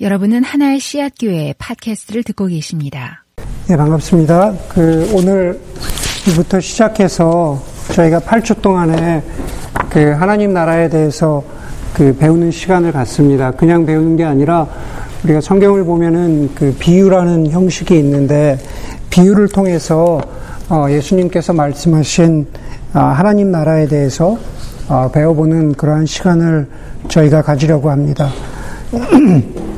여러분은 하나의 씨앗 교회 팟캐스트를 듣고 계십니다. 네, 반갑습니다. 그 오늘부터 시작해서 저희가 8주 동안에 그 하나님 나라에 대해서 그 배우는 시간을 갖습니다. 그냥 배우는 게 아니라 우리가 성경을 보면은 그 비유라는 형식이 있는데 비유를 통해서 어, 예수님께서 말씀하신 어, 하나님 나라에 대해서 어, 배워보는 그러한 시간을 저희가 가지려고 합니다.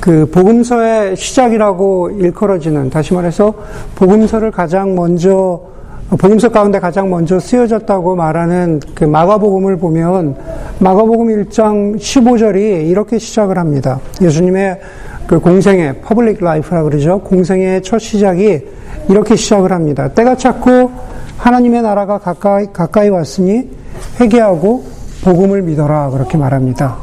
그 복음서의 시작이라고 일컬어지는 다시 말해서 복음서를 가장 먼저 복음서 가운데 가장 먼저 쓰여졌다고 말하는 그 마가복음을 보면 마가복음 1장 15절이 이렇게 시작을 합니다. 예수님의 그 공생애 public life라 그러죠. 공생애 첫 시작이 이렇게 시작을 합니다. 때가 찼고 하나님의 나라가 가까이 가까이 왔으니 회개하고 복음을 믿어라 그렇게 말합니다.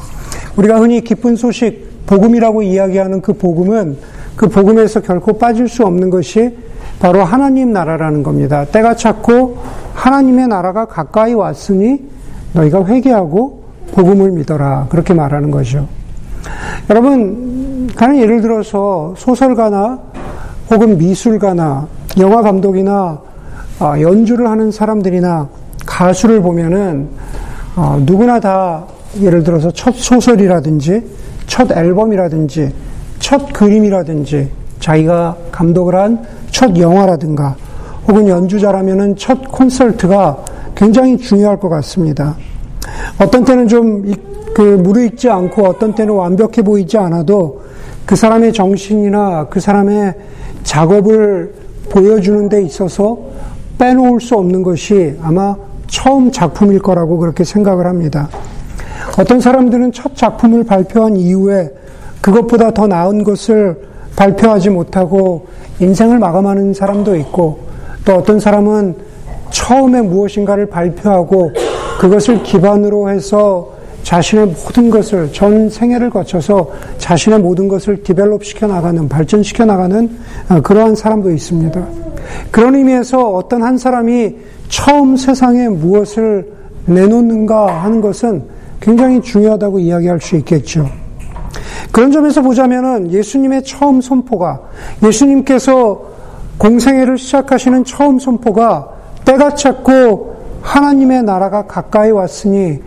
우리가 흔히 기쁜 소식 복음이라고 이야기하는 그 복음은 그 복음에서 결코 빠질 수 없는 것이 바로 하나님 나라라는 겁니다. 때가 찼고 하나님의 나라가 가까이 왔으니 너희가 회개하고 복음을 믿어라. 그렇게 말하는 거죠. 여러분, 가령 예를 들어서 소설가나 혹은 미술가나 영화 감독이나 아, 연주를 하는 사람들이나 가수를 보면은 아, 누구나 다 예를 들어서 첫 소설이라든지 첫 앨범이라든지 첫 그림이라든지 자기가 감독을 한 첫 영화라든가 혹은 연주자라면은 첫 콘서트가 굉장히 중요할 것 같습니다. 어떤 때는 좀 그 무르익지 않고 어떤 때는 완벽해 보이지 않아도 그 사람의 정신이나 그 사람의 작업을 보여주는 데 있어서 빼놓을 수 없는 것이 아마 처음 작품일 거라고 그렇게 생각을 합니다. 어떤 사람들은 첫 작품을 발표한 이후에 그것보다 더 나은 것을 발표하지 못하고 인생을 마감하는 사람도 있고 또 어떤 사람은 처음에 무엇인가를 발표하고 그것을 기반으로 해서 자신의 모든 것을 전 생애를 거쳐서 자신의 모든 것을 디벨롭 시켜 나가는 발전시켜 나가는 어, 그러한 사람도 있습니다. 그런 의미에서 어떤 한 사람이 처음 세상에 무엇을 내놓는가 하는 것은 굉장히 중요하다고 이야기할 수 있겠죠. 그런 점에서 보자면은 예수님의 처음 선포가 예수님께서 공생애를 시작하시는 처음 선포가 때가 찼고 하나님의 나라가 가까이 왔으니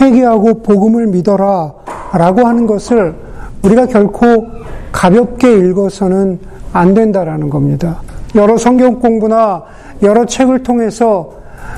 회개하고 복음을 믿어라 라고 하는 것을 우리가 결코 가볍게 읽어서는 안 된다라는 겁니다. 여러 성경 공부나 여러 책을 통해서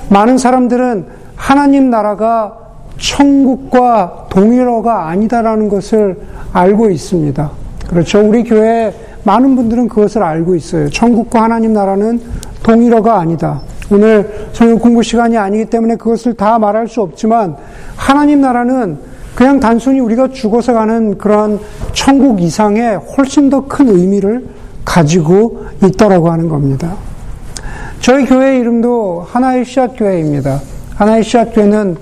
많은 사람들은 하나님 나라가 천국과 동일어가 아니다라는 것을 알고 있습니다. 그렇죠. 우리 교회 많은 분들은 그것을 알고 있어요. 천국과 하나님 나라는 동일어가 아니다. 오늘 성경 공부 시간이 아니기 때문에 그것을 다 말할 수 없지만 하나님 나라는 그냥 단순히 우리가 죽어서 가는 그러한 천국 이상의 훨씬 더 큰 의미를 가지고 있다라고 하는 겁니다. 저희 교회 이름도 하나의 씨앗 교회입니다. 하나의 씨앗 교회는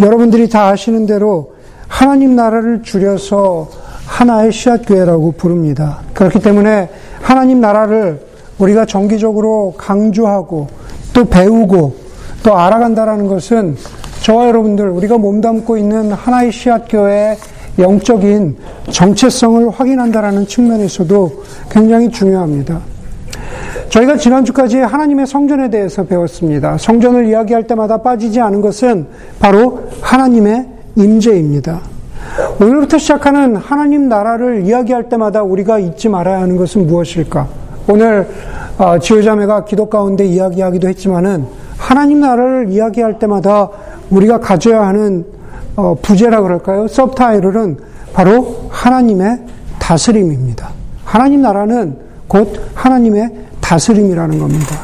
여러분들이 다 아시는 대로 하나님 나라를 줄여서 하나의 씨앗 교회라고 부릅니다. 그렇기 때문에 하나님 나라를 우리가 정기적으로 강조하고 또 배우고 또 알아간다라는 것은 저와 여러분들 우리가 몸담고 있는 하나의 씨앗 교회의 영적인 정체성을 확인한다라는 측면에서도 굉장히 중요합니다. 저희가 지난주까지 하나님의 성전에 대해서 배웠습니다. 성전을 이야기할 때마다 빠지지 않은 것은 바로 하나님의 임재입니다. 오늘부터 시작하는 하나님 나라를 이야기할 때마다 우리가 잊지 말아야 하는 것은 무엇일까? 오늘 어, 지효자매가 기도 가운데 이야기하기도 했지만은 하나님 나라를 이야기할 때마다 우리가 가져야 하는 어, 부제라 그럴까요? 서브타이틀은 바로 하나님의 다스림입니다. 하나님 나라는 곧 하나님의 다스림이라는 겁니다.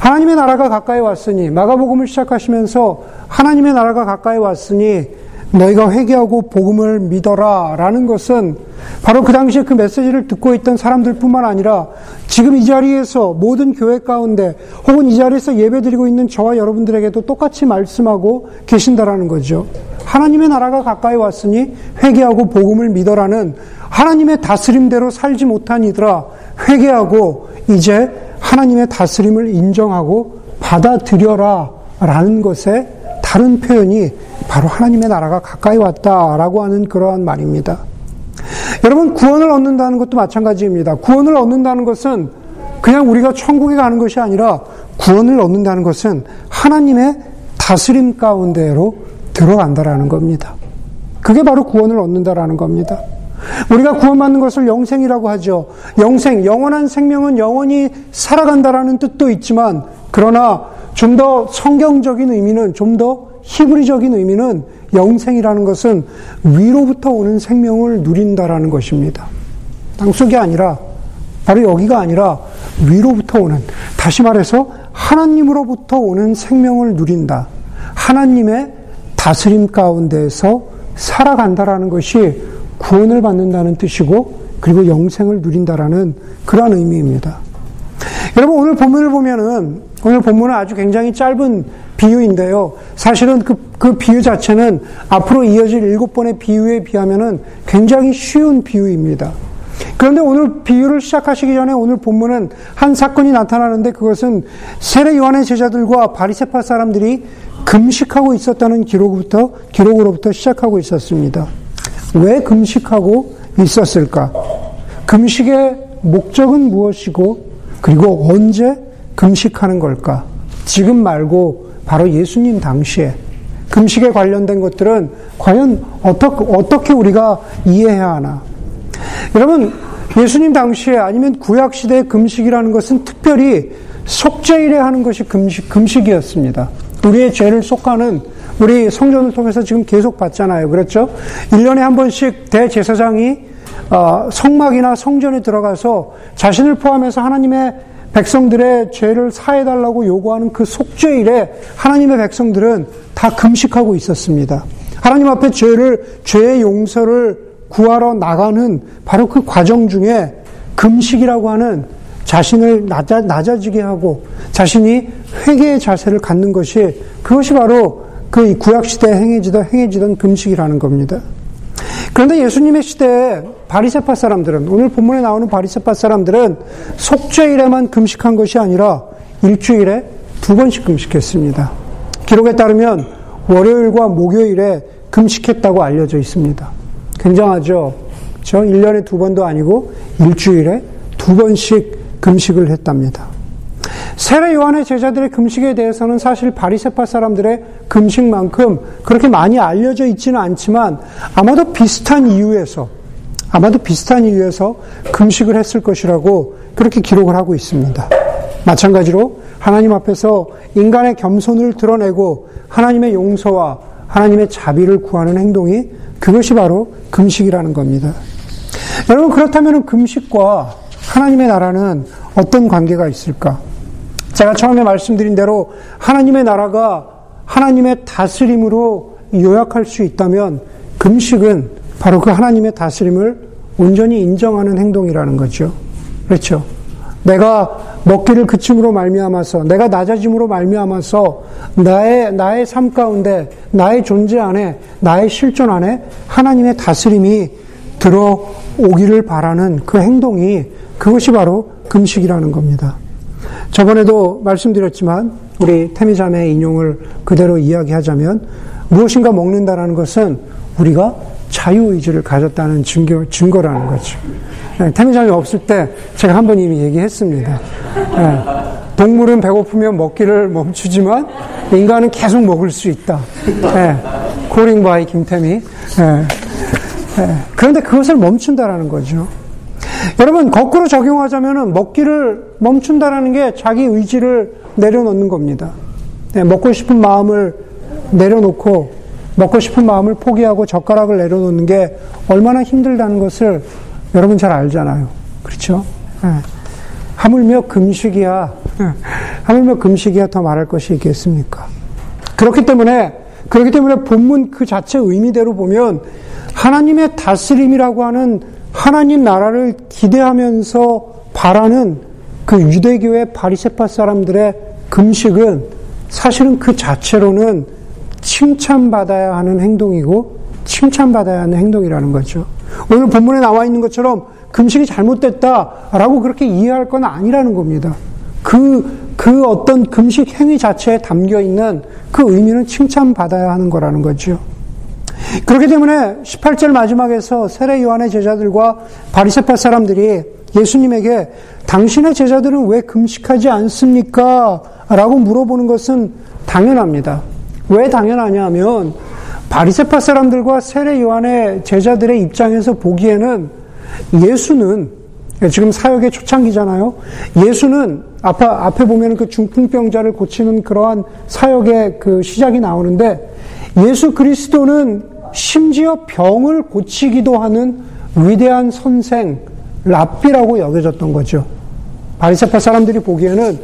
하나님의 나라가 가까이 왔으니 마가복음을 시작하시면서 하나님의 나라가 가까이 왔으니 너희가 회개하고 복음을 믿어라 라는 것은 바로 그 당시에 그 메시지를 듣고 있던 사람들 뿐만 아니라 지금 이 자리에서 모든 교회 가운데 혹은 이 자리에서 예배 드리고 있는 저와 여러분들에게도 똑같이 말씀하고 계신다라는 거죠. 하나님의 나라가 가까이 왔으니 회개하고 복음을 믿어라는 하나님의 다스림대로 살지 못한 이들아 회개하고 이제 하나님의 다스림을 인정하고 받아들여라 라는 것의 다른 표현이 바로 하나님의 나라가 가까이 왔다라고 하는 그러한 말입니다. 여러분, 구원을 얻는다는 것도 마찬가지입니다. 구원을 얻는다는 것은 그냥 우리가 천국에 가는 것이 아니라 구원을 얻는다는 것은 하나님의 다스림 가운데로 들어간다라는 겁니다. 그게 바로 구원을 얻는다라는 겁니다. 우리가 구원받는 것을 영생이라고 하죠. 영생, 영원한 생명은 영원히 살아간다라는 뜻도 있지만, 그러나 좀 더 성경적인 의미는, 좀 더 히브리적인 의미는 영생이라는 것은 위로부터 오는 생명을 누린다라는 것입니다. 땅 속이 아니라, 바로 여기가 아니라 위로부터 오는, 다시 말해서 하나님으로부터 오는 생명을 누린다. 하나님의 다스림 가운데에서 살아간다라는 것이 구원을 받는다는 뜻이고 그리고 영생을 누린다라는 그러한 의미입니다. 여러분 오늘 본문을 보면은 오늘 본문은 아주 굉장히 짧은 비유인데요. 사실은 그, 그 비유 자체는 앞으로 이어질 일곱 번의 비유에 비하면은 굉장히 쉬운 비유입니다. 그런데 오늘 비유를 시작하시기 전에 오늘 본문은 한 사건이 나타나는데 그것은 세례 요한의 제자들과 바리세파 사람들이 금식하고 있었다는 기록부터 기록으로부터 시작하고 있었습니다. 왜 금식하고 있었을까? 금식의 목적은 무엇이고 그리고 언제 금식하는 걸까? 지금 말고 바로 예수님 당시에 금식에 관련된 것들은 과연 어떻게, 어떻게 우리가 이해해야 하나? 여러분, 예수님 당시에 아니면 구약시대의 금식이라는 것은 특별히 속죄일에 하는 것이 금식, 금식이었습니다. 우리의 죄를 속하는 우리 성전을 통해서 지금 계속 봤잖아요. 그렇죠? 1년에 한 번씩 대제사장이 어, 성막이나 성전에 들어가서 자신을 포함해서 하나님의 백성들의 죄를 사해달라고 요구하는 그 속죄일에 하나님의 백성들은 다 금식하고 있었습니다. 하나님 앞에 죄를, 죄의 용서를 구하러 나가는 바로 그 과정 중에 금식이라고 하는 자신을 낮아, 낮아지게 하고 자신이 회개의 자세를 갖는 것이 그것이 바로 그 구약 시대에 행해지던, 행해지던 금식이라는 겁니다. 그런데 예수님의 시대에 바리세파 사람들은, 오늘 본문에 나오는 바리세파 사람들은 속죄일에만 금식한 것이 아니라 일주일에 두 번씩 금식했습니다. 기록에 따르면 월요일과 목요일에 금식했다고 알려져 있습니다. 굉장하죠? 저 1년에 두 번도 아니고 일주일에 두 번씩 금식을 했답니다. 세례 요한의 제자들의 금식에 대해서는 사실 바리세파 사람들의 금식만큼 그렇게 많이 알려져 있지는 않지만 아마도 비슷한 이유에서 아마도 비슷한 이유에서 금식을 했을 것이라고 그렇게 기록을 하고 있습니다. 마찬가지로 하나님 앞에서 인간의 겸손을 드러내고 하나님의 용서와 하나님의 자비를 구하는 행동이 그것이 바로 금식이라는 겁니다. 여러분 그렇다면 금식과 하나님의 나라는 어떤 관계가 있을까? 제가 처음에 말씀드린 대로 하나님의 나라가 하나님의 다스림으로 요약할 수 있다면 금식은 바로 그 하나님의 다스림을 온전히 인정하는 행동이라는 거죠. 그렇죠. 내가 먹기를 그침으로 말미암아서 내가 낮아짐으로 말미암아서 나의 나의 삶 가운데 나의 존재 안에 나의 실존 안에 하나님의 다스림이 들어오기를 바라는 그 행동이 그것이 바로 금식이라는 겁니다. 저번에도 말씀드렸지만 우리 태미자매의 인용을 그대로 이야기하자면 무엇인가 먹는다라는 것은 우리가 자유의지를 가졌다는 증거, 증거라는 거죠. 네, 태미자매 없을 때 제가 한 번 이미 얘기했습니다. 네, 동물은 배고프면 먹기를 멈추지만 인간은 계속 먹을 수 있다. 네, quoting by 김태미. 그런데 그것을 멈춘다라는 거죠. 여러분, 거꾸로 적용하자면 먹기를 멈춘다라는 게 자기 의지를 내려놓는 겁니다. 네, 먹고 싶은 마음을 내려놓고 먹고 싶은 마음을 포기하고 젓가락을 내려놓는 게 얼마나 힘들다는 것을 여러분 잘 알잖아요. 그렇죠? 네. 하물며 금식이야. 네. 하물며 금식이야 더 말할 것이 있겠습니까? 그렇기 때문에 그렇기 때문에 본문 그 자체 의미대로 보면 하나님의 다스림이라고 하는 하나님 나라를 기대하면서 바라는 그 유대교의 바리세파 사람들의 금식은 사실은 그 자체로는 칭찬받아야 하는 행동이고 칭찬받아야 하는 행동이라는 거죠. 오늘 본문에 나와 있는 것처럼 금식이 잘못됐다라고 그렇게 이해할 건 아니라는 겁니다. 그, 그 어떤 금식 행위 자체에 담겨 있는 그 의미는 칭찬받아야 하는 거라는 거죠. 그렇기 때문에 18절 마지막에서 세례 요한의 제자들과 바리새파 사람들이 예수님에게 당신의 제자들은 왜 금식하지 않습니까? 라고 물어보는 것은 당연합니다. 왜 당연하냐 하면 바리새파 사람들과 세례 요한의 제자들의 입장에서 보기에는 예수는 지금 사역의 초창기잖아요. 예수는 앞에, 앞에 보면 그 중풍병자를 고치는 그러한 사역의 그 시작이 나오는데 예수 그리스도는 심지어 병을 고치기도 하는 위대한 선생, 랍비라고 여겨졌던 거죠. 바리새파 사람들이 보기에는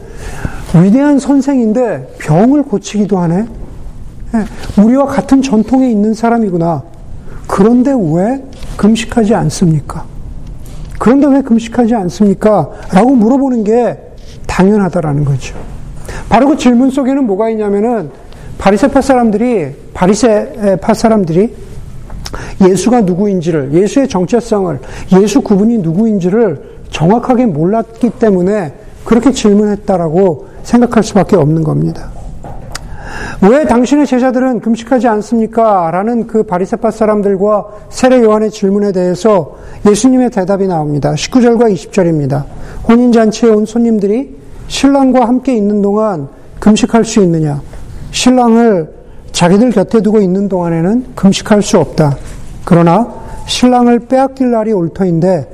위대한 선생인데 병을 고치기도 하네. 예, 우리와 같은 전통에 있는 사람이구나. 그런데 왜 금식하지 않습니까? 그런데 왜 금식하지 않습니까? 라고 물어보는 게 당연하다라는 거죠. 바로 그 질문 속에는 뭐가 있냐면은 바리새파 사람들이 바리새파 사람들이 예수가 누구인지를 예수의 정체성을 예수 구분이 누구인지를 정확하게 몰랐기 때문에 그렇게 질문했다라고 생각할 수밖에 없는 겁니다. 왜 당신의 제자들은 금식하지 않습니까? 라는 그 바리새파 사람들과 세례 요한의 질문에 대해서 예수님의 대답이 나옵니다. 19절과 20절입니다. 혼인 잔치에 온 손님들이 신랑과 함께 있는 동안 금식할 수 있느냐? 신랑을 자기들 곁에 두고 있는 동안에는 금식할 수 없다. 그러나 신랑을 빼앗길 날이 올 터인데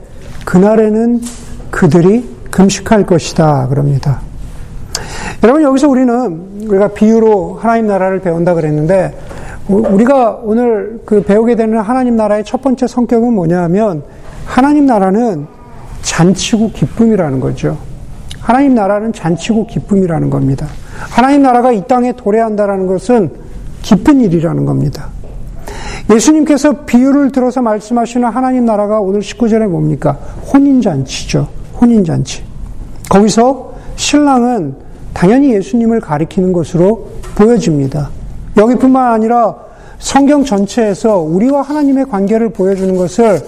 그날에는 그들이 금식할 것이다. 그럽니다. 여러분 여기서 우리는 우리가 비유로 하나님 나라를 배운다 그랬는데 우리가 오늘 그 배우게 되는 하나님 나라의 첫 번째 성격은 뭐냐면 하나님 나라는 잔치고 기쁨이라는 거죠. 하나님 나라는 잔치고 기쁨이라는 겁니다. 하나님 나라가 이 땅에 도래한다라는 것은 기쁜 일이라는 겁니다. 예수님께서 비유를 들어서 말씀하시는 하나님 나라가 오늘 19절에 뭡니까? 혼인잔치죠. 혼인잔치. 거기서 신랑은 당연히 예수님을 가리키는 것으로 보여집니다. 여기뿐만 아니라 성경 전체에서 우리와 하나님의 관계를 보여주는 것을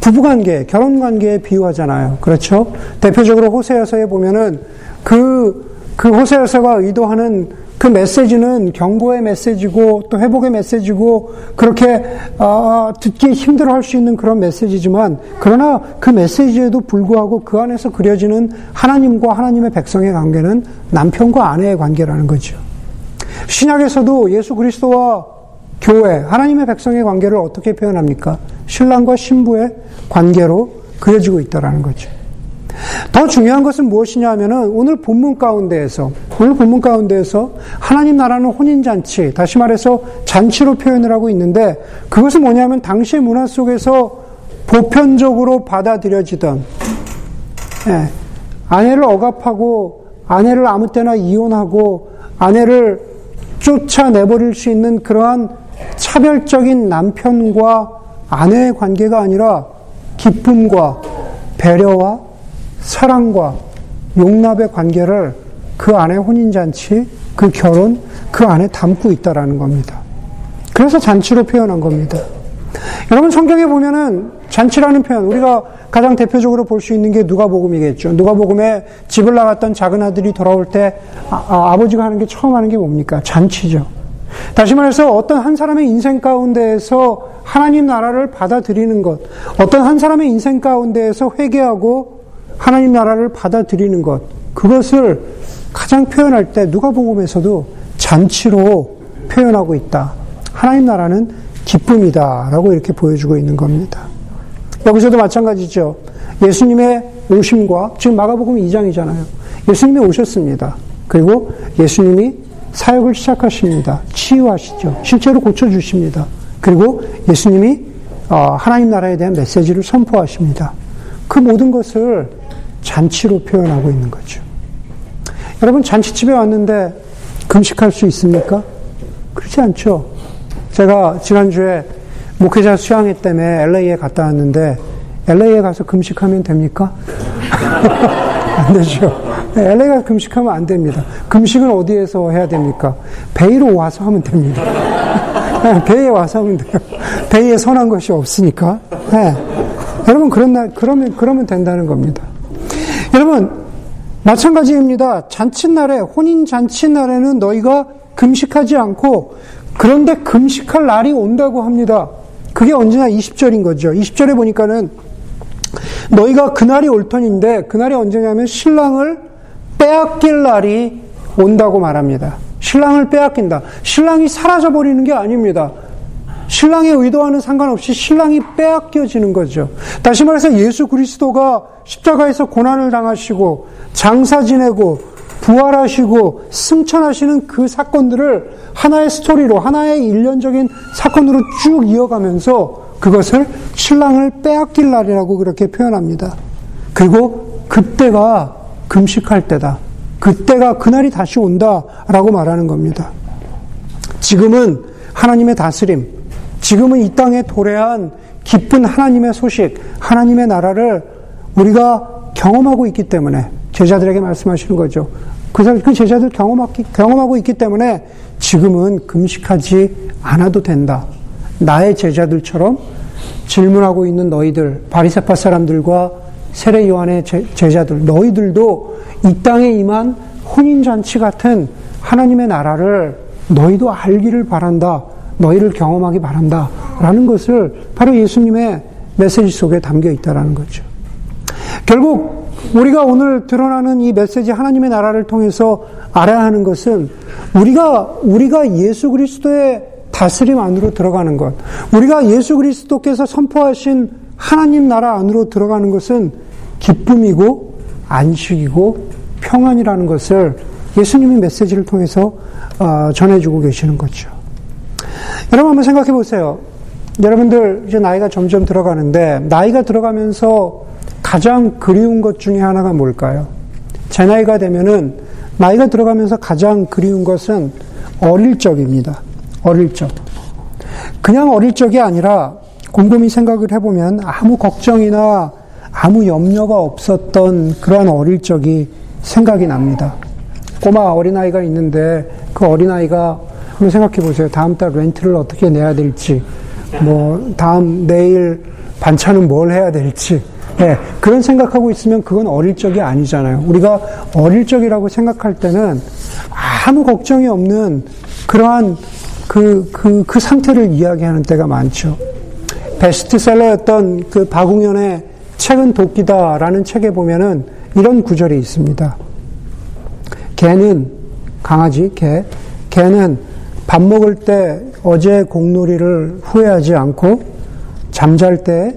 부부관계, 결혼관계에 비유하잖아요. 그렇죠? 대표적으로 호세여서에 보면은 그, 그 호세여서가 의도하는 그 메시지는 경고의 메시지고 또 회복의 메시지고 그렇게 어, 듣기 힘들어 할 수 있는 그런 메시지지만 그러나 그 메시지에도 불구하고 그 안에서 그려지는 하나님과 하나님의 백성의 관계는 남편과 아내의 관계라는 거죠. 신약에서도 예수 그리스도와 교회 하나님의 백성의 관계를 어떻게 표현합니까? 신랑과 신부의 관계로 그려지고 있다라는 거죠. 더 중요한 것은 무엇이냐 하면은 오늘 본문 가운데에서, 오늘 본문 가운데에서 하나님 나라는 혼인잔치, 다시 말해서 잔치로 표현을 하고 있는데 그것은 뭐냐면 당시의 문화 속에서 보편적으로 받아들여지던, 예, 아내를 억압하고 아내를 아무 때나 이혼하고 아내를 쫓아내버릴 수 있는 그러한 차별적인 남편과 아내의 관계가 아니라 기쁨과 배려와 사랑과 용납의 관계를 그 안에 혼인잔치, 그 결혼, 그 안에 담고 있다라는 겁니다. 그래서 잔치로 표현한 겁니다. 여러분 성경에 보면은 잔치라는 표현 우리가 가장 대표적으로 볼 수 있는 게 누가복음이겠죠. 누가복음에 집을 나갔던 작은 아들이 돌아올 때 아, 버지가 하는 게 처음 하는 게 뭡니까? 잔치죠. 다시 말해서 어떤 한 사람의 인생 가운데에서 하나님 나라를 받아들이는 것, 어떤 한 사람의 인생 가운데에서 회개하고 하나님 나라를 받아들이는 것, 그것을 가장 표현할 때 누가복음에서도 잔치로 표현하고 있다. 하나님 나라는 기쁨이다. 라고 이렇게 보여주고 있는 겁니다. 여기서도 마찬가지죠. 예수님의 오심과, 지금 마가복음 2장이잖아요. 예수님이 오셨습니다. 그리고 예수님이 사역을 시작하십니다. 치유하시죠. 실제로 고쳐주십니다. 그리고 예수님이 어, 하나님 나라에 대한 메시지를 선포하십니다. 그 모든 것을 잔치로 표현하고 있는 거죠. 여러분, 잔치집에 왔는데 금식할 수 있습니까? 그렇지 않죠. 제가 지난주에 목회자 수양회 때문에 LA에 갔다 왔는데, LA에 가서 금식하면 됩니까? 안 되죠. LA 가 금식하면 안 됩니다. 금식은 어디에서 해야 됩니까? 베이로 와서 하면 됩니다. 베이에 와서 하면 돼요. 베이에 선한 것이 없으니까. 네. 여러분, 그런 날, 그러면, 그러면 된다는 겁니다. 여러분, 마찬가지입니다. 잔칫날에, 혼인 잔칫날에는 너희가 금식하지 않고 그런데 금식할 날이 온다고 합니다. 그게 언제나 20절인 거죠. 20절에 보니까는 너희가 그날이 올 터인데 그날이 언제냐면 신랑을 빼앗길 날이 온다고 말합니다. 신랑을 빼앗긴다. 신랑이 사라져 버리는 게 아닙니다. 신랑의 의도와는 상관없이 신랑이 빼앗겨지는 거죠. 다시 말해서 예수 그리스도가 십자가에서 고난을 당하시고 장사 지내고 부활하시고 승천하시는 그 사건들을 하나의 스토리로 하나의 일련적인 사건으로 쭉 이어가면서 그것을 신랑을 빼앗길 날이라고 그렇게 표현합니다. 그리고 그때가 금식할 때다. 그때가 그날이 다시 온다라고 말하는 겁니다. 지금은 하나님의 다스림, 지금은 이 땅에 도래한 기쁜 하나님의 소식, 하나님의 나라를 우리가 경험하고 있기 때문에 제자들에게 말씀하시는 거죠. 그, 그 제자들 경험하고 있기 때문에 지금은 금식하지 않아도 된다. 나의 제자들처럼 질문하고 있는 너희들, 바리세파 사람들과 세례 요한의 제자들, 너희들도 이 땅에 임한 혼인잔치 같은 하나님의 나라를 너희도 알기를 바란다. 너희를 경험하기 바란다. 라는 것을 바로 예수님의 메시지 속에 담겨 있다라는 거죠. 결국 우리가 오늘 드러나는 이 메시지 하나님의 나라를 통해서 알아야 하는 것은 우리가 우리가 예수 그리스도의 다스림 안으로 들어가는 것. 우리가 예수 그리스도께서 선포하신 하나님 나라 안으로 들어가는 것은 기쁨이고 안식이고 평안이라는 것을 예수님이 메시지를 통해서 어, 전해주고 계시는 거죠. 여러분 한번 생각해 보세요. 여러분들 이제 나이가 점점 들어가는데 나이가 들어가면서 가장 그리운 것 중에 하나가 뭘까요? 제 나이가 되면은 나이가 들어가면서 가장 그리운 것은 어릴 적입니다. 어릴 적. 그냥 어릴 적이 아니라 곰곰이 생각을 해보면 아무 걱정이나 아무 염려가 없었던 그러한 어릴 적이 생각이 납니다. 꼬마 어린아이가 있는데 그 어린아이가 한번 생각해 보세요. 다음 달 렌트를 어떻게 내야 될지, 뭐, 다음 내일 반찬은 뭘 해야 될지, 네, 그런 생각하고 있으면 그건 어릴 적이 아니잖아요. 우리가 어릴 적이라고 생각할 때는 아무 걱정이 없는 그러한 그, 그, 그 상태를 이야기하는 때가 많죠. 베스트셀러였던 그 박웅현의 책은 도끼다라는 책에 보면은 이런 구절이 있습니다. 개는, 강아지, 개, 개는 밥 먹을 때 어제 공놀이를 후회하지 않고 잠잘 때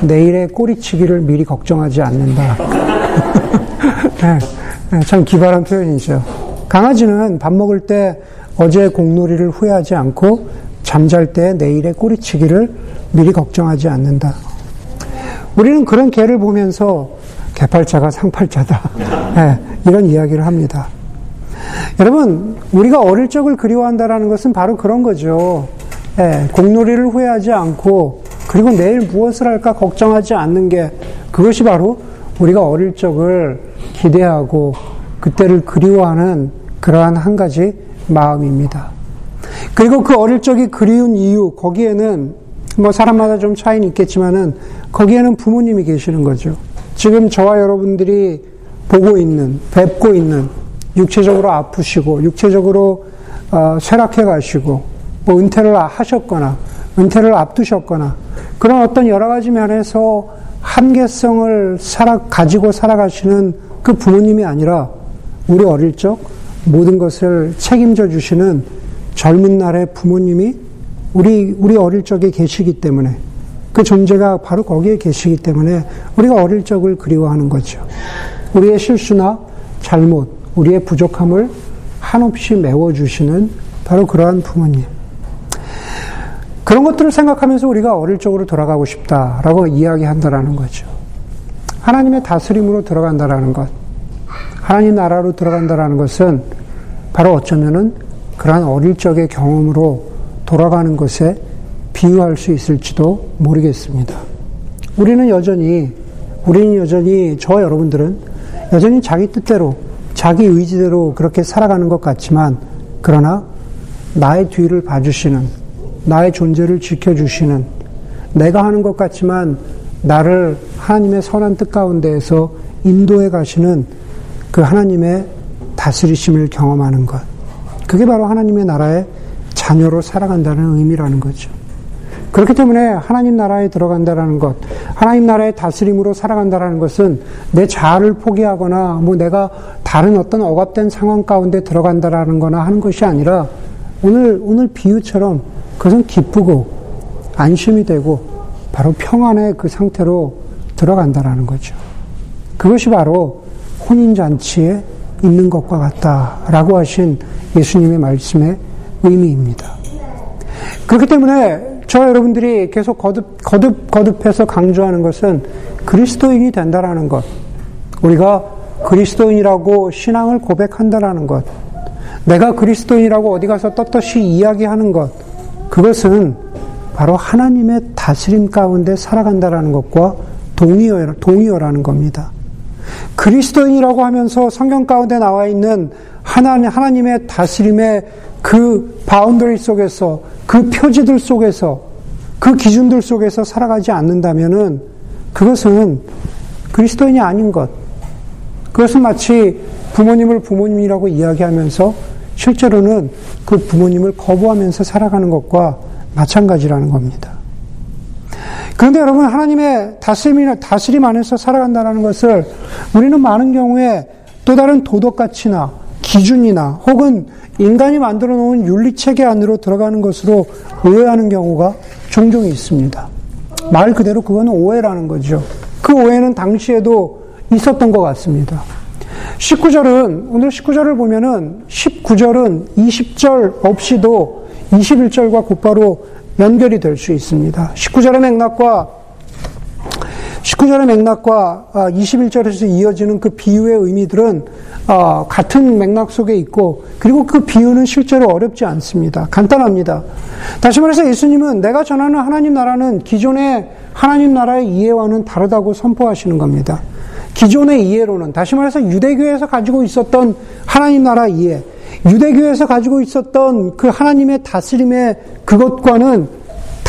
내일의 꼬리치기를 미리 걱정하지 않는다. 네, 네, 참 기발한 표현이죠. 강아지는 밥 먹을 때 어제 공놀이를 후회하지 않고 잠잘 때 내일의 꼬리치기를 미리 걱정하지 않는다. 우리는 그런 개를 보면서 개팔자가 상팔자다. 네, 이런 이야기를 합니다. 여러분, 우리가 어릴 적을 그리워한다라는 것은 바로 그런 거죠. 네, 공놀이를 후회하지 않고 그리고 내일 무엇을 할까 걱정하지 않는 게 그것이 바로 우리가 어릴 적을 기대하고 그때를 그리워하는 그러한 한 가지 마음입니다. 그리고 그 어릴 적이 그리운 이유, 거기에는 뭐 사람마다 좀 차이는 있겠지만은 거기에는 부모님이 계시는 거죠. 지금 저와 여러분들이 보고 있는, 뵙고 있는, 육체적으로 아프시고, 육체적으로 어, 쇠락해 가시고, 뭐 은퇴를 하셨거나, 은퇴를 앞두셨거나, 그런 어떤 여러 가지 면에서 한계성을 살아, 가지고 살아가시는 그 부모님이 아니라, 우리 어릴 적 모든 것을 책임져 주시는 젊은 날의 부모님이 우리, 우리 어릴 적에 계시기 때문에 그 존재가 바로 거기에 계시기 때문에 우리가 어릴 적을 그리워하는 거죠. 우리의 실수나 잘못, 우리의 부족함을 한없이 메워주시는 바로 그러한 부모님. 그런 것들을 생각하면서 우리가 어릴 적으로 돌아가고 싶다라고 이야기한다라는 거죠. 하나님의 다스림으로 들어간다라는 것. 하나님 나라로 들어간다라는 것은 바로 어쩌면은 그러한 어릴 적의 경험으로 돌아가는 것에 비유할 수 있을지도 모르겠습니다. 우리는 여전히, 우리는 여전히, 저 여러분들은 여전히 자기 뜻대로, 자기 의지대로 그렇게 살아가는 것 같지만, 그러나 나의 뒤를 봐주시는, 나의 존재를 지켜주시는, 내가 하는 것 같지만 나를 하나님의 선한 뜻 가운데에서 인도해 가시는 그 하나님의 다스리심을 경험하는 것. 그게 바로 하나님의 나라의 자녀로 살아간다는 의미라는 거죠. 그렇기 때문에 하나님 나라에 들어간다라는 것, 하나님 나라의 다스림으로 살아간다라는 것은 내 자아를 포기하거나 뭐 내가 다른 어떤 억압된 상황 가운데 들어간다라는 거나 하는 것이 아니라 오늘, 오늘 비유처럼 그것은 기쁘고 안심이 되고 바로 평안의 그 상태로 들어간다라는 거죠. 그것이 바로 혼인잔치에 있는 것과 같다라고 하신 예수님의 말씀의 의미입니다. 그렇기 때문에 저 여러분들이 계속 거듭, 거듭, 거듭해서 강조하는 것은 그리스도인이 된다라는 것. 우리가 그리스도인이라고 신앙을 고백한다라는 것. 내가 그리스도인이라고 어디 가서 떳떳이 이야기하는 것. 그것은 바로 하나님의 다스림 가운데 살아간다라는 것과 동의어, 동의어라는 겁니다. 그리스도인이라고 하면서 성경 가운데 나와 있는 하나님, 하나님의 다스림의 그 boundary 속에서 그 표지들 속에서 그 기준들 속에서 살아가지 않는다면은 그것은 그리스도인이 아닌 것. 그것은 마치 부모님을 부모님이라고 이야기하면서 실제로는 그 부모님을 거부하면서 살아가는 것과 마찬가지라는 겁니다. 그런데 여러분, 하나님의 다스림이나 다스림 안에서 살아간다는 것을 우리는 많은 경우에 또 다른 도덕 가치나 기준이나 혹은 인간이 만들어 놓은 윤리 체계 안으로 들어가는 것으로 오해하는 경우가 종종 있습니다. 말 그대로 그거는 오해라는 거죠. 그 오해는 당시에도 있었던 것 같습니다. 19절은, 오늘 19절을 보면은 19절은 20절 없이도 21절과 곧바로 연결이 될 수 있습니다. 19절의 맥락과 19절의 맥락과 21절에서 아, 이어지는 그 비유의 의미들은 아, 같은 맥락 속에 있고 그리고 그 비유는 실제로 어렵지 않습니다. 간단합니다. 다시 말해서 예수님은 내가 전하는 하나님 나라는 기존의 하나님 나라의 이해와는 다르다고 선포하시는 겁니다. 기존의 이해로는 다시 말해서 유대교에서 가지고 있었던 하나님 나라 이해, 유대교에서 가지고 있었던 그 하나님의 다스림의 그것과는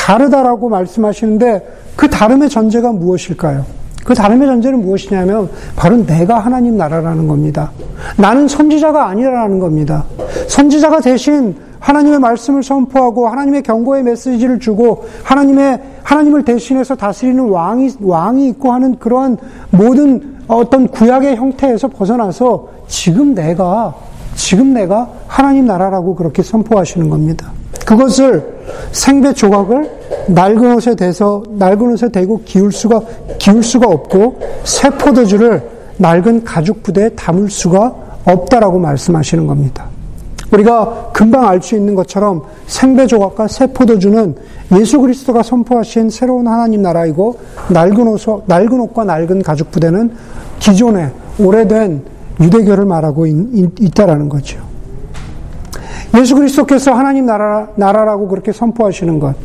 다르다라고 말씀하시는데 그 다름의 전제가 무엇일까요? 그 다름의 전제는 무엇이냐면 바로 내가 하나님 나라라는 겁니다. 나는 선지자가 아니라는 겁니다. 선지자가 대신 하나님의 말씀을 선포하고 하나님의 경고의 메시지를 주고 하나님의 하나님을 대신해서 다스리는 왕이 왕이 있고 하는 그러한 모든 어떤 구약의 형태에서 벗어나서 지금 내가 지금 내가 하나님 나라라고 그렇게 선포하시는 겁니다. 그것을 생배 조각을 낡은 옷에 대서 낡은 옷에 대고 기울 수가 기울 수가 없고 새 포도주를 낡은 가죽 부대에 담을 수가 없다라고 말씀하시는 겁니다. 우리가 금방 알 수 있는 것처럼 생배 조각과 새 포도주는 예수 그리스도가 선포하신 새로운 하나님 나라이고 낡은 옷 낡은 옷과 낡은 가죽 부대는 기존의 오래된 유대교를 말하고 있, 다라는 거죠. 예수 그리스도께서 하나님 나라, 나라라고 그렇게 선포하시는 것,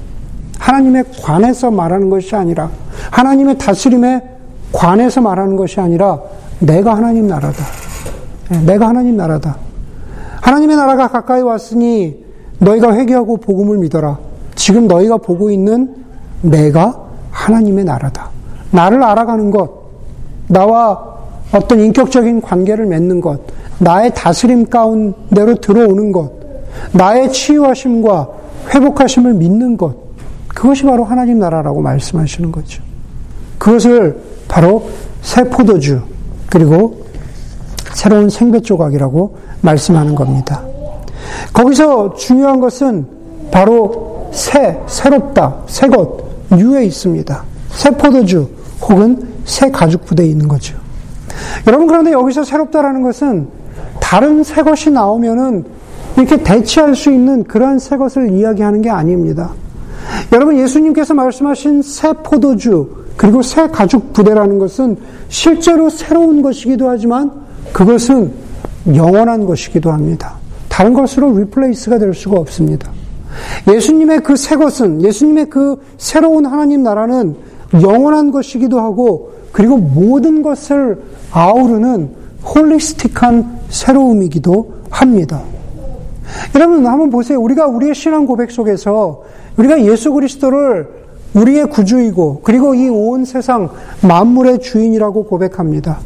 하나님의 관에서 말하는 것이 아니라, 하나님의 다스림에 관에서 말하는 것이 아니라, 내가 하나님 나라다. 예, 내가 하나님 나라다. 하나님의 나라가 가까이 왔으니 너희가 회개하고 복음을 믿어라. 지금 너희가 보고 있는 내가 하나님의 나라다. 나를 알아가는 것, 나와 어떤 인격적인 관계를 맺는 것, 나의 다스림 가운데로 들어오는 것, 나의 치유하심과 회복하심을 믿는 것, 그것이 바로 하나님 나라라고 말씀하시는 거죠. 그것을 바로 새 포도주, 그리고 새로운 생배 조각이라고 말씀하는 겁니다. 거기서 중요한 것은 바로 새, 새롭다, 새 것, 유에 있습니다. 새 포도주 혹은 새 가죽 부대에 있는 거죠. 여러분 그런데 여기서 새롭다라는 것은 다른 새 것이 나오면은 이렇게 대체할 수 있는 그러한 새 것을 이야기하는 게 아닙니다. 여러분 예수님께서 말씀하신 새 포도주 그리고 새 가죽 부대라는 것은 실제로 새로운 것이기도 하지만 그것은 영원한 것이기도 합니다. 다른 것으로 replace가 될 수가 없습니다. 예수님의 그 새 것은 예수님의 그 새로운 하나님 나라는 영원한 것이기도 하고 그리고 모든 것을 아우르는 holistic한 새로움이기도 합니다. 여러분 한번 보세요. 우리가 우리의 신앙 고백 속에서 우리가 예수 그리스도를 우리의 구주이고 그리고 이 온 세상 만물의 주인이라고 고백합니다.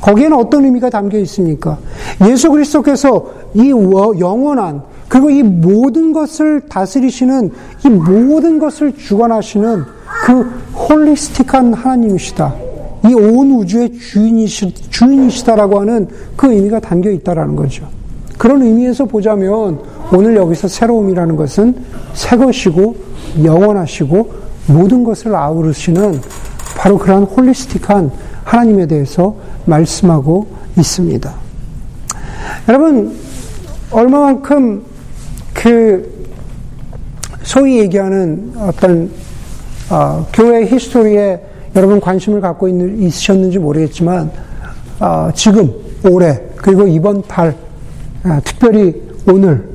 거기에는 어떤 의미가 담겨 있습니까? 예수 그리스도께서 이 영원한 그리고 이 모든 것을 다스리시는 이 모든 것을 주관하시는 그 holistic한 하나님이시다. 이 온 우주의 주인이시, 주인이시다라고 하는 그 의미가 담겨 있다라는 거죠. 그런 의미에서 보자면 오늘 여기서 새로움이라는 것은 새 것이고 영원하시고 모든 것을 아우르시는 바로 그러한 holistic한 하나님에 대해서 말씀하고 있습니다. 여러분, 얼마만큼 그 소위 얘기하는 어떤 어, 교회 history에 여러분 관심을 갖고 있는, 있으셨는지 모르겠지만 어, 지금 올해 그리고 이번 달 아, 특별히 오늘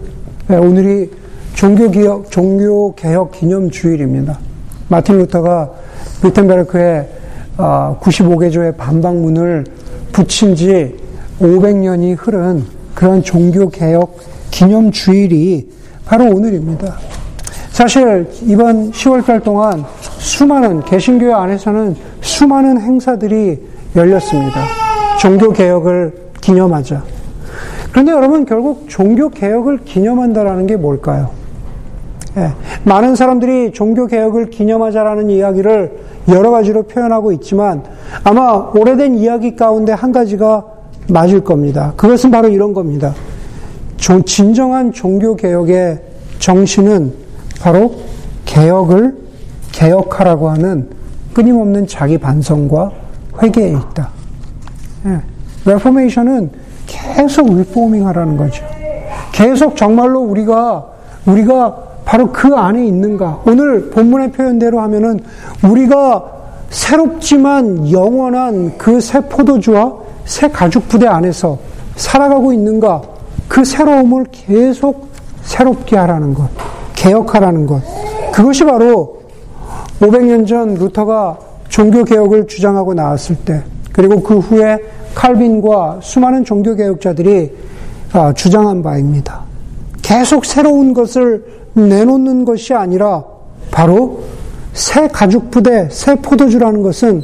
네, 오늘이 종교개혁 종교개혁 기념 주일입니다. 마틴 루터가 위텐베르크에 95개조의 어, 반박문을 붙인 지 500년이 흐른 그런 종교개혁 기념 주일이 바로 오늘입니다. 사실 이번 10월달 동안 수많은 개신교회 안에서는 수많은 행사들이 열렸습니다. 종교개혁을 기념하자. 그런데 여러분 결국 종교 개혁을 기념한다라는 게 뭘까요? 예, 많은 사람들이 종교 개혁을 기념하자라는 이야기를 여러 가지로 표현하고 있지만 아마 오래된 이야기 가운데 한 가지가 맞을 겁니다. 그것은 바로 이런 겁니다. 진정한 종교 개혁의 정신은 바로 개혁을 개혁하라고 하는 끊임없는 자기 반성과 회개에 있다. 예. 레포메이션은 계속 리포밍 하라는 거죠. 계속 정말로 우리가 우리가 바로 그 안에 있는가? 오늘 본문의 표현대로 하면은 우리가 새롭지만 영원한 그 새 포도주와 새 가죽 부대 안에서 살아가고 있는가? 그 새로움을 계속 새롭게 하라는 것, 개혁하라는 것. 그것이 바로 500년 전 루터가 종교 개혁을 주장하고 나왔을 때, 그리고 그 후에 칼빈과 수많은 종교 개혁자들이 아, 주장한 바입니다. 계속 새로운 것을 내놓는 것이 아니라 바로 새 가죽 부대, 새 포도주라는 것은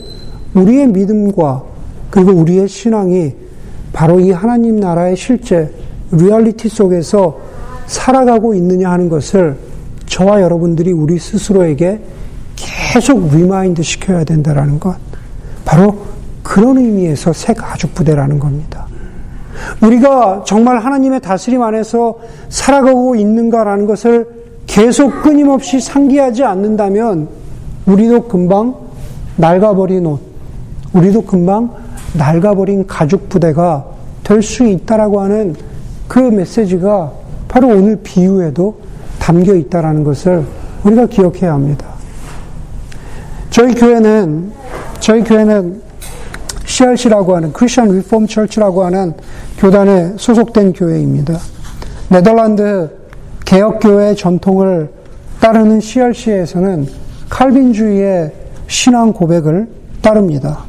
우리의 믿음과 그리고 우리의 신앙이 바로 이 하나님 나라의 실제 리얼리티 속에서 살아가고 있느냐 하는 것을 저와 여러분들이 우리 스스로에게 계속 remind 시켜야 된다라는 것. 바로 그런 의미에서 새 가죽 부대라는 겁니다. 우리가 정말 하나님의 다스림 안에서 살아가고 있는가라는 것을 계속 끊임없이 상기하지 않는다면 우리도 금방 낡아버린 옷, 우리도 금방 낡아버린 가죽 부대가 될 수 있다라고 하는 그 메시지가 바로 오늘 비유에도 담겨 있다라는 것을 우리가 기억해야 합니다. 저희 교회는 저희 교회는 CRC라고 하는 크리스천 리폼 철치라고 하는 교단에 소속된 교회입니다. 네덜란드 개혁교회 전통을 따르는 CRC에서는 칼빈주의의 신앙 고백을 따릅니다.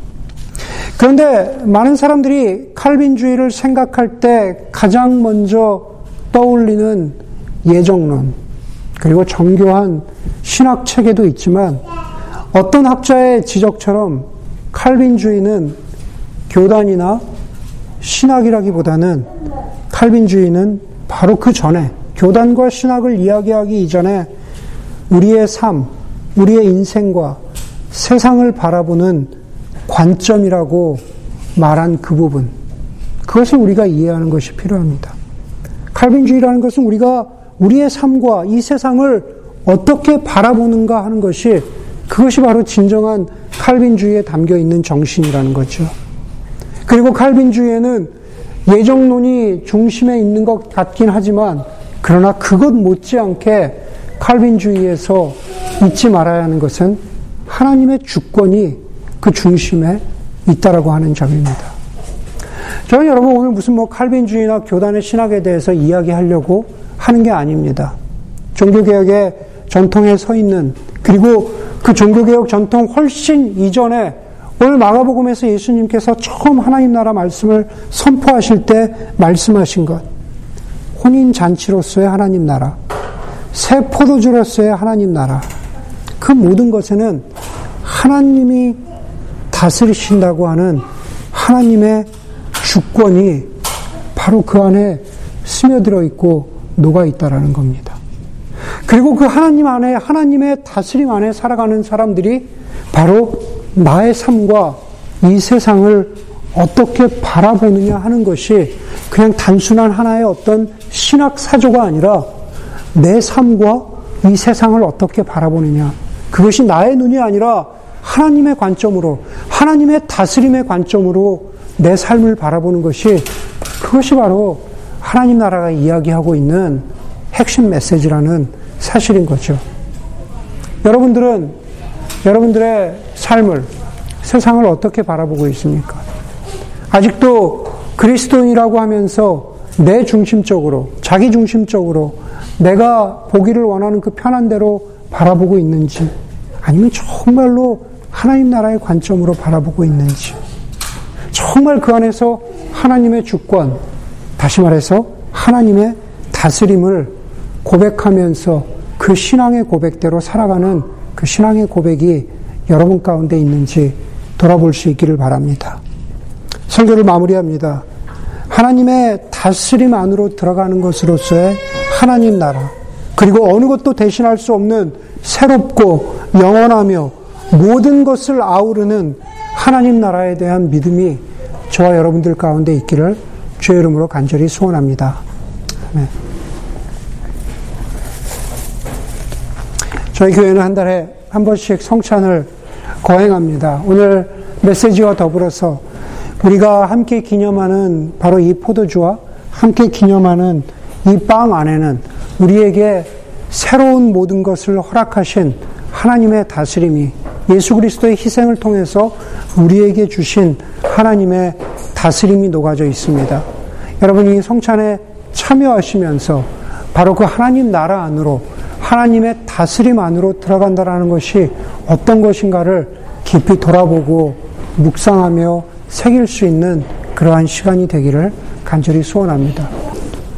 그런데 많은 사람들이 칼빈주의를 생각할 때 가장 먼저 떠올리는 예정론, 그리고 정교한 신학 체계도 있지만 어떤 학자의 지적처럼 칼빈주의는 교단이나 신학이라기보다는 칼빈주의는 바로 그 전에 교단과 신학을 이야기하기 이전에 우리의 삶, 우리의 인생과 세상을 바라보는 관점이라고 말한 그 부분, 그것을 우리가 이해하는 것이 필요합니다. 칼빈주의라는 것은 우리가 우리의 삶과 이 세상을 어떻게 바라보는가 하는 것이 그것이 바로 진정한 칼빈주의에 담겨 있는 정신이라는 거죠. 그리고 칼빈주의에는 예정론이 중심에 있는 것 같긴 하지만 그러나 그것 못지않게 칼빈주의에서 잊지 말아야 하는 것은 하나님의 주권이 그 중심에 있다라고 하는 점입니다. 저는 여러분 오늘 무슨 뭐 칼빈주의나 교단의 신학에 대해서 이야기하려고 하는 게 아닙니다. 종교개혁의 전통에 서 있는 그리고 그 종교개혁 전통 훨씬 이전에 오늘 마가복음에서 예수님께서 처음 하나님 나라 말씀을 선포하실 때 말씀하신 것. 혼인 잔치로서의 하나님 나라. 새 포도주로서의 하나님 나라. 그 모든 것에는 하나님이 다스리신다고 하는 하나님의 주권이 바로 그 안에 스며들어 있고 녹아 있다라는 겁니다. 그리고 그 하나님 안에 하나님의 다스림 안에 살아가는 사람들이 바로 나의 삶과 이 세상을 어떻게 바라보느냐 하는 것이 그냥 단순한 하나의 어떤 신학 사조가 아니라 내 삶과 이 세상을 어떻게 바라보느냐. 그것이 나의 눈이 아니라 하나님의 관점으로, 하나님의 다스림의 관점으로 내 삶을 바라보는 것이 그것이 바로 하나님 나라가 이야기하고 있는 핵심 메시지라는 사실인 거죠. 여러분들은 여러분들의 삶을, 세상을 어떻게 바라보고 있습니까? 아직도 그리스도인이라고 하면서 내 중심적으로, 자기 중심적으로 내가 보기를 원하는 그 편한 대로 바라보고 있는지, 아니면 정말로 하나님 나라의 관점으로 바라보고 있는지, 정말 그 안에서 하나님의 주권, 다시 말해서 하나님의 다스림을 고백하면서 그 신앙의 고백대로 살아가는 그 신앙의 고백이 여러분 가운데 있는지 돌아볼 수 있기를 바랍니다. 설교를 마무리합니다. 하나님의 다스림 안으로 들어가는 것으로서의 하나님 나라, 그리고 어느 것도 대신할 수 없는 새롭고 영원하며 모든 것을 아우르는 하나님 나라에 대한 믿음이 저와 여러분들 가운데 있기를 주의 이름으로 간절히 소원합니다. 네. 저희 교회는 한 달에 한 번씩 성찬을 거행합니다. 오늘 메시지와 더불어서 우리가 함께 기념하는 바로 이 포도주와 함께 기념하는 이 빵 안에는 우리에게 새로운 모든 것을 허락하신 하나님의 다스림이 예수 그리스도의 희생을 통해서 우리에게 주신 하나님의 다스림이 녹아져 있습니다. 여러분이 성찬에 참여하시면서 바로 그 하나님 나라 안으로 하나님의 다스림 안으로 들어간다라는 것이 어떤 것인가를 깊이 돌아보고 묵상하며 새길 수 있는 그러한 시간이 되기를 간절히 소원합니다.